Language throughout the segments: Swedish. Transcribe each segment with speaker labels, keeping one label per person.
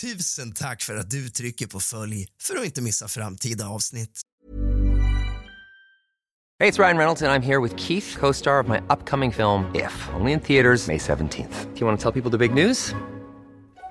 Speaker 1: Tusen tack för att du trycker på följ för att inte missa framtida avsnitt.
Speaker 2: Det är Ryan Reynolds Jag är här med Keith, co-star of my upcoming film If, only in theaters May 17th. Do you want to tell people the big news?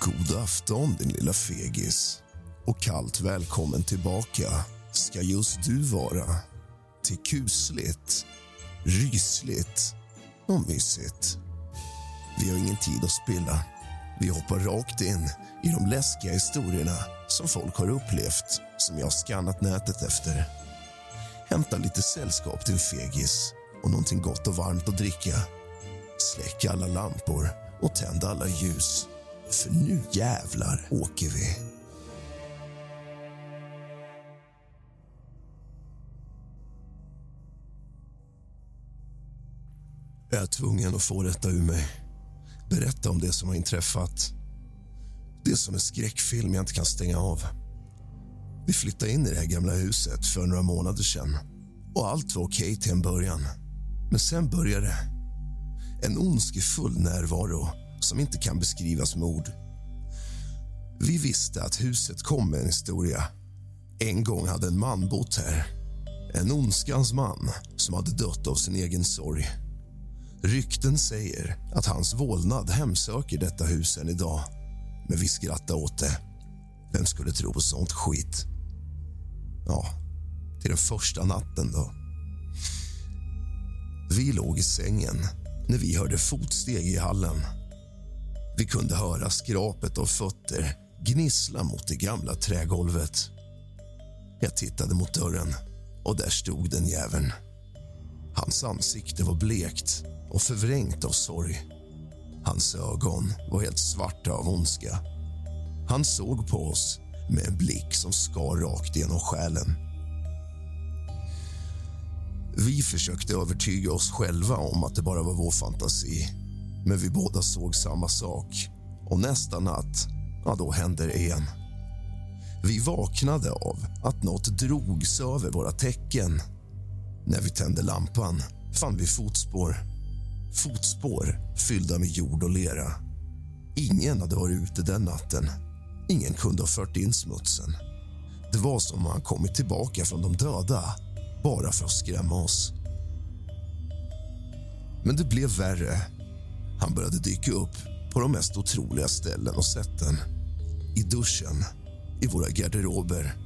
Speaker 1: God afton, din lilla fegis. Och kallt välkommen tillbaka ska just du vara till kusligt, rysligt och mysigt. Vi har ingen tid att spilla. Vi hoppar rakt in i de läskiga historierna som folk har upplevt som jag har skannat nätet efter. Hämta lite sällskap till en fegis och någonting gott och varmt att dricka. Släck alla lampor och tänd alla ljus. För nu jävlar åker vi. Jag är tvungen att få detta ur mig. Berätta om det som har inträffat. Det är som en skräckfilm jag inte kan stänga av. Vi flyttade in i det här gamla huset för några månader sedan. Och allt var okej till en början. Men sen började det. En ondskefull närvaro som inte kan beskrivas med ord. Vi visste att huset kom med en historia. En gång hade en man bott här. En ondskans man som hade dött av sin egen sorg. Rykten säger att hans vålnad hemsöker detta hus än idag. Men vi skrattar åt det. Vem skulle tro på sånt skit? Ja, till den första natten då. Vi låg i sängen när vi hörde fotsteg i hallen. Vi kunde höra skrapet av fötter gnissla mot det gamla trägolvet. Jag tittade mot dörren och där stod den jäveln. Hans ansikte var blekt och förvrängt av sorg. Hans ögon var helt svarta av ondska. Han såg på oss med en blick som skar rakt genom själen. Vi försökte övertyga oss själva om att det bara var vår fantasi. Men vi båda såg samma sak. Och nästa natt, ja då hände det igen. Vi vaknade av att något drogs över våra tecken. När vi tände lampan fann vi fotspår. Fotspår fyllda med jord och lera. Ingen hade varit ute den natten. Ingen kunde ha fört in smutsen. Det var som om han kommit tillbaka från de döda bara för att skrämma oss. Men det blev värre. Han började dyka upp på de mest otroliga ställen och sätten. I duschen, i våra garderober,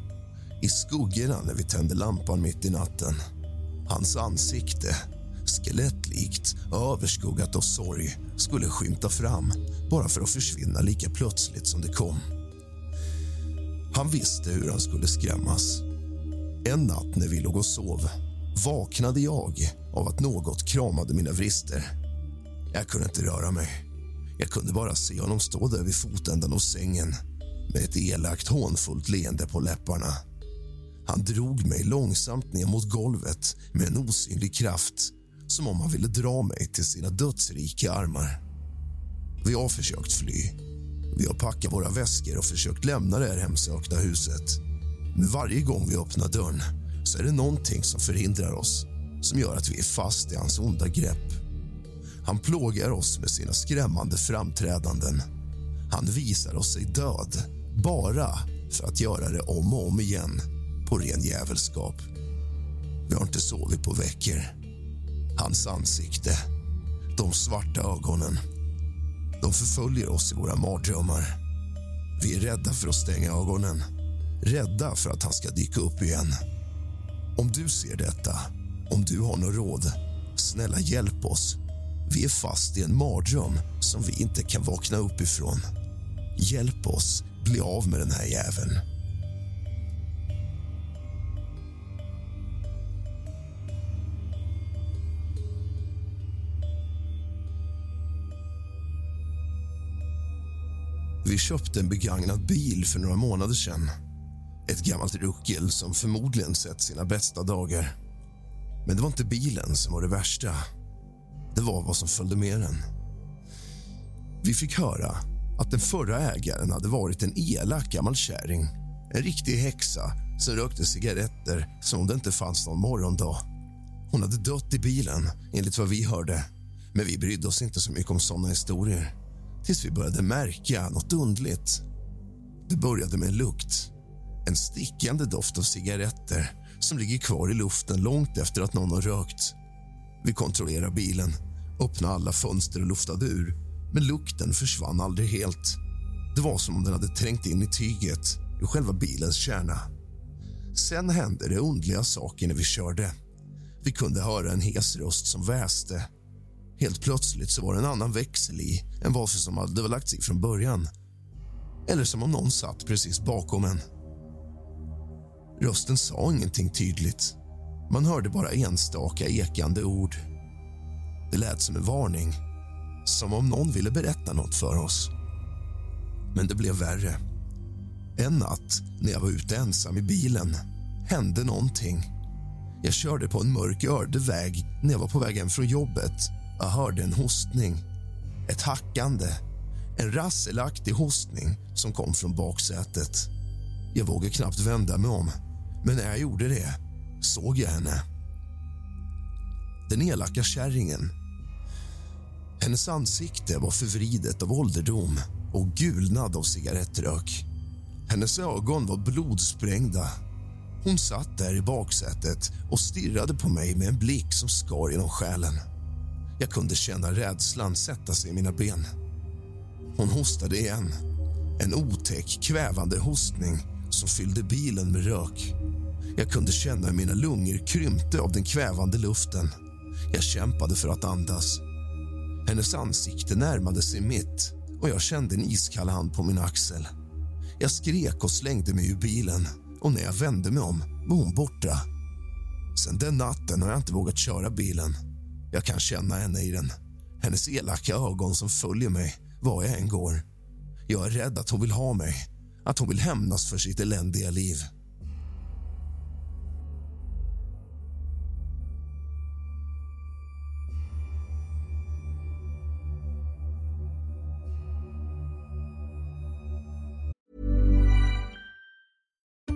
Speaker 1: i skuggorna när vi tände lampan mitt i natten. Hans ansikte, skelettlikt överskuggat av sorg skulle skymta fram bara för att försvinna lika plötsligt som det kom. Han visste hur han skulle skrämmas. En natt när vi låg och sov vaknade jag av att något kramade mina vrister. Jag kunde inte röra mig. Jag kunde bara se honom stå där vid fotändan av sängen med ett elakt hånfullt leende på läpparna. Han drog mig långsamt ner mot golvet med en osynlig kraft som om han ville dra mig till sina dödsrika armar. Vi har försökt fly. Vi har packat våra väskor och försökt lämna det här hemsökta huset. Men varje gång vi öppnar dörren så är det någonting som förhindrar oss som gör att vi är fast i hans onda grepp. Han plågar oss med sina skrämmande framträdanden. Han visar oss sig död bara för att göra det om och om igen på ren jävelskap. Vi har inte sovit på veckor. Hans ansikte, de svarta ögonen de förföljer oss i våra mardrömmar. Vi är rädda för att stänga ögonen, rädda för att han ska dyka upp igen. Om du ser detta, om du har något råd, snälla hjälp oss. Vi är fast i en mardröm som vi inte kan vakna upp ifrån. Hjälp oss bli av med den här jäveln. Vi köpte en begagnad bil för några månader sedan. Ett gammalt ruckel som förmodligen sett sina bästa dagar. Men det var inte bilen som var det värsta. Det var vad som följde med den. Vi fick höra att den förra ägaren hade varit en elak gammal kärring. En riktig häxa som rökte cigaretter som om det inte fanns någon morgondag. Hon hade dött i bilen, enligt vad vi hörde. Men vi brydde oss inte så mycket om såna historier tills vi började märka något undligt. Det började med en lukt. En stickande doft av cigaretter som ligger kvar i luften långt efter att någon har rökt. Vi kontrollerade bilen, öppnade alla fönster och luftade ur men lukten försvann aldrig helt. Det var som om den hade trängt in i tyget, i själva bilens kärna. Sen hände det underliga saker när vi körde. Vi kunde höra en hes röst som väste Helt plötsligt så var det en annan växel i än vad som hade lagt sig från början. Eller som om någon satt precis bakom en. Rösten sa ingenting tydligt. Man hörde bara enstaka ekande ord. Det lät som en varning, som om någon ville berätta något för oss. Men det blev värre. En natt när jag var ute ensam i bilen hände någonting. Jag körde på en mörk ödeväg när jag var på väg hem från jobbet jag hörde en hostning, ett hackande. En rasselaktig hostning som kom från baksätet. Jag vågade knappt vända mig om, men när jag gjorde det såg jag henne. Den elaka kärringen. Hennes ansikte var förvridet av ålderdom och gulnad av cigarettrök. Hennes ögon var blodsprängda. Hon satt där i baksätet och stirrade på mig med en blick som skar genom själen. Jag kunde känna rädslan sätta sig i mina ben. Hon hostade igen. En otäck, kvävande hostning som fyllde bilen med rök. Jag kunde känna hur mina lungor krympte av den kvävande luften. Jag kämpade för att andas. Hennes ansikte närmade sig mitt och jag kände en iskall hand på min axel. Jag skrek och slängde mig ur bilen och när jag vände mig om var hon borta. Sen den natten har jag inte vågat köra bilen. Jag kan känna henne i den. Hennes elaka ögon som följer mig var jag än går. Jag är rädd att hon vill ha mig, att hon vill hämnas för sitt eländiga liv.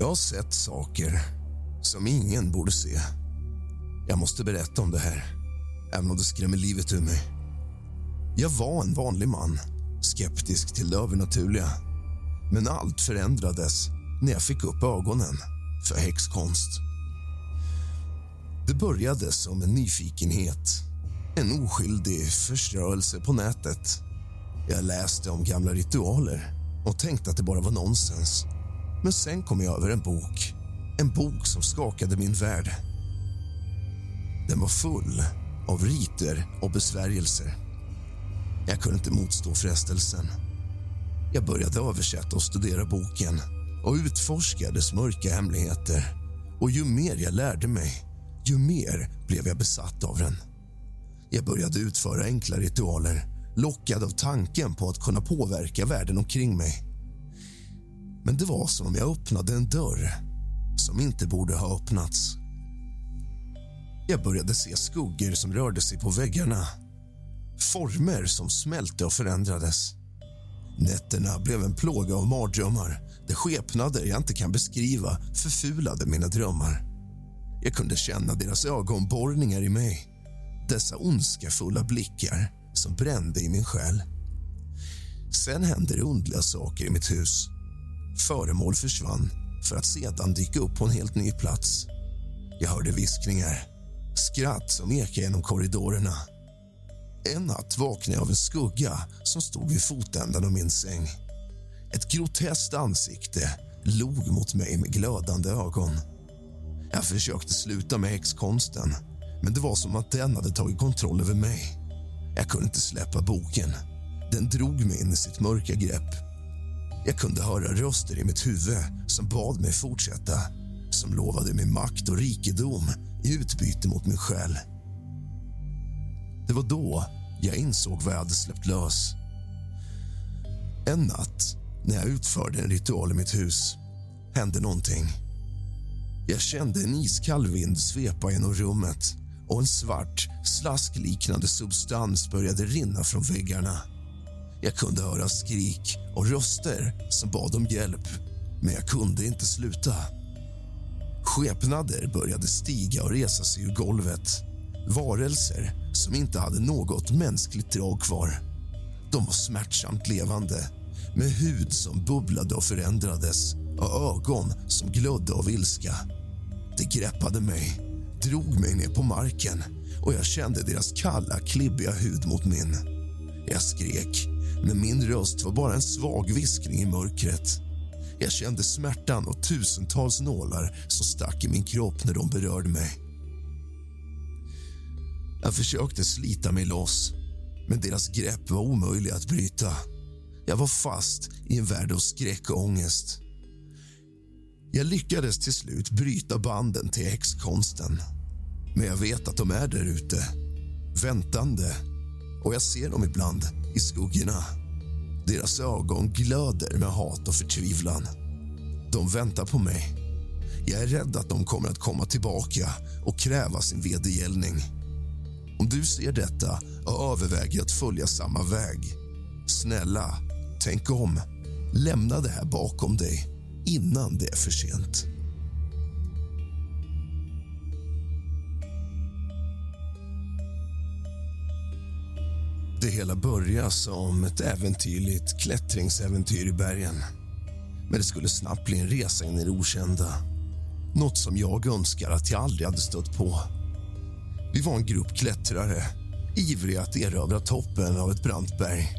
Speaker 1: Jag har sett saker som ingen borde se. Jag måste berätta om det här, även om det skrämmer livet ur mig. Jag var en vanlig man, skeptisk till det övernaturliga. Men allt förändrades när jag fick upp ögonen för häxkonst. Det började som en nyfikenhet, en oskyldig förströelse på nätet. Jag läste om gamla ritualer och tänkte att det bara var nonsens. Men sen kom jag över en bok. En bok som skakade min värld. Den var full av riter och besvärjelser. Jag kunde inte motstå frestelsen. Jag började översätta och studera boken och utforska dess mörka hemligheter. Och ju mer jag lärde mig, ju mer blev jag besatt av den. Jag började utföra enkla ritualer lockad av tanken på att kunna påverka världen omkring mig. Men det var som om jag öppnade en dörr som inte borde ha öppnats. Jag började se skuggor som rörde sig på väggarna. Former som smälte och förändrades. Nätterna blev en plåga av mardrömmar där skepnader jag inte kan beskriva förfulade mina drömmar. Jag kunde känna deras ögonborrningar i mig. Dessa ondskefulla blickar som brände i min själ. Sen hände det underliga saker i mitt hus. Föremål försvann för att sedan dyka upp på en helt ny plats. Jag hörde viskningar, skratt som ekade genom korridorerna. En natt vaknade jag av en skugga som stod vid fotändan av min säng. Ett groteskt ansikte log mot mig med glödande ögon. Jag försökte sluta med häxkonsten, men det var som att den hade tagit kontroll över mig. Jag kunde inte släppa boken. Den drog mig in i sitt mörka grepp. Jag kunde höra röster i mitt huvud som bad mig fortsätta som lovade mig makt och rikedom i utbyte mot min själ. Det var då jag insåg vad jag hade släppt lös. En natt när jag utförde en ritual i mitt hus hände någonting. Jag kände en iskall vind svepa genom rummet och en svart, slaskliknande substans började rinna från väggarna. Jag kunde höra skrik och röster som bad om hjälp, men jag kunde inte sluta. Skepnader började stiga och resa sig ur golvet. Varelser som inte hade något mänskligt drag kvar. De var smärtsamt levande, med hud som bubblade och förändrades och ögon som glödde av ilska. Det greppade mig, drog mig ner på marken och jag kände deras kalla, klibbiga hud mot min. Jag skrek, men min röst var bara en svag viskning i mörkret. Jag kände smärtan och tusentals nålar som stack i min kropp när de berörde mig. Jag försökte slita mig loss, men deras grepp var omöjliga att bryta. Jag var fast i en värld av skräck och ångest. Jag lyckades till slut bryta banden till häxkonsten. Men jag vet att de är där ute, väntande. Och jag ser dem ibland i skuggorna. Deras ögon glöder med hat och förtvivlan. De väntar på mig. Jag är rädd att de kommer att komma tillbaka och kräva sin vedergällning. Om du ser detta och överväger att följa samma väg, snälla, tänk om. Lämna det här bakom dig innan det är för sent. Det hela började som ett äventyrligt klättringsäventyr i bergen. Men det skulle snabbt bli en resa in i det okända. Något som jag önskar att jag aldrig hade stött på. Vi var en grupp klättrare, ivriga att erövra toppen av ett brant berg.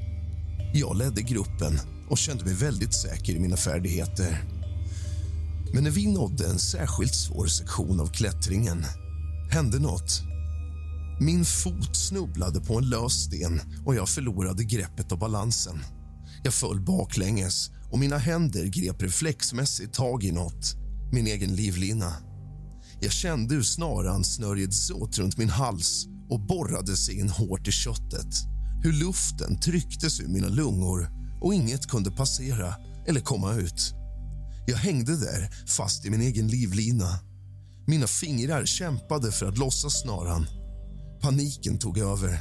Speaker 1: Jag ledde gruppen och kände mig väldigt säker i mina färdigheter. Men när vi nådde en särskilt svår sektion av klättringen hände något. Min fot snubblade på en lös sten och jag förlorade greppet och balansen. Jag föll baklänges och mina händer grep reflexmässigt tag i något, min egen livlina. Jag kände hur snaran snörjdes åt runt min hals och borrade sig in hårt i köttet. Hur luften trycktes ur mina lungor och inget kunde passera eller komma ut. Jag hängde där, fast i min egen livlina. Mina fingrar kämpade för att lossa snaran. Paniken tog över.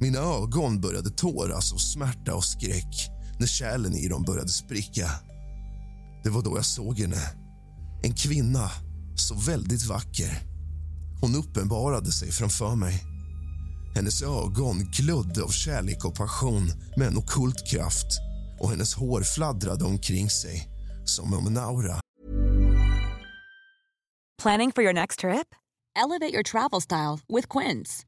Speaker 1: Mina ögon började tåras av smärta och skräck när kärlen i dem började spricka. Det var då jag såg henne. En kvinna, så väldigt vacker. Hon uppenbarade sig framför mig. Hennes ögon glödde av kärlek och passion med en okult kraft och hennes hår fladdrade omkring sig som om en aura.
Speaker 3: Planning for your next trip?
Speaker 4: Elevate your travel style with Quince.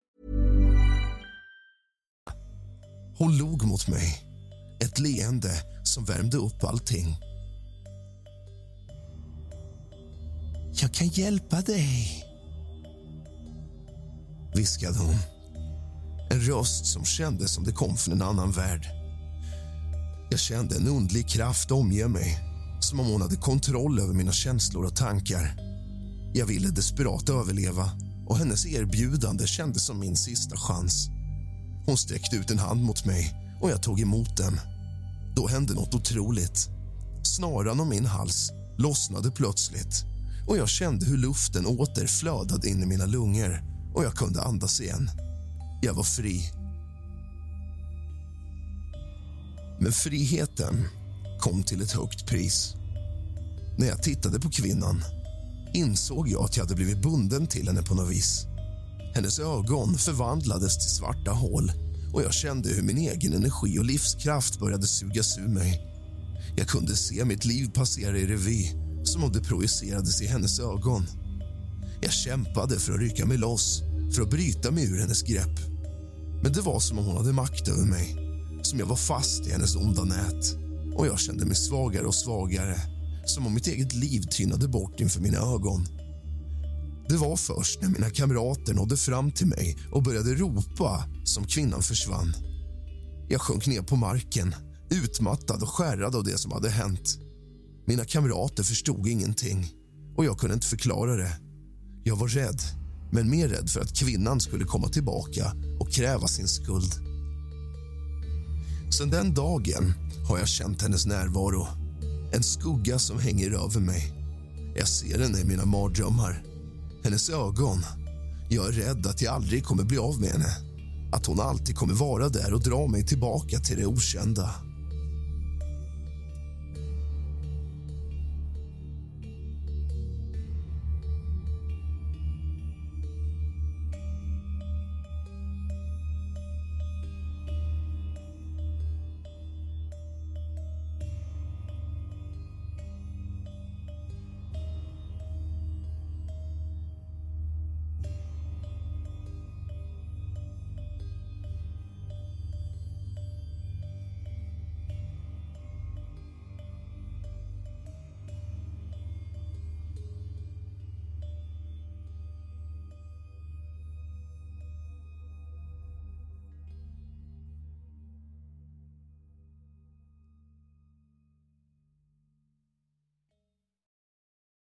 Speaker 1: Hon log mot mig. Ett leende som värmde upp allting. Jag kan hjälpa dig, viskade hon. En röst som kändes som det kom från en annan värld. Jag kände en undlig kraft omge mig som om hon hade kontroll över mina känslor och tankar. Jag ville desperat överleva och hennes erbjudande kändes som min sista chans. Hon sträckte ut en hand mot mig och jag tog emot den. Då hände något otroligt. Snaran om min hals lossnade plötsligt och jag kände hur luften åter flödade in i mina lungor och jag kunde andas igen. Jag var fri. Men friheten kom till ett högt pris. När jag tittade på kvinnan insåg jag att jag hade blivit bunden till henne på något vis. Hennes ögon förvandlades till svarta hål och jag kände hur min egen energi och livskraft började sugas ur mig. Jag kunde se mitt liv passera i revy som om det projicerades i hennes ögon. Jag kämpade för att rycka mig loss, för att bryta mig ur hennes grepp. Men det var som om hon hade makt över mig, som jag var fast i hennes onda nät. Och jag kände mig svagare och svagare, som om mitt eget liv tynade bort inför mina ögon. Det var först när mina kamrater nådde fram till mig och började ropa som kvinnan försvann. Jag sjönk ner på marken, utmattad och skärrad av det som hade hänt. Mina kamrater förstod ingenting och jag kunde inte förklara det. Jag var rädd, men mer rädd för att kvinnan skulle komma tillbaka och kräva sin skuld. Sen den dagen har jag känt hennes närvaro. En skugga som hänger över mig. Jag ser henne i mina mardrömmar. Hennes ögon. Jag är rädd att jag aldrig kommer bli av med henne. Att hon alltid kommer vara där och dra mig tillbaka till det okända.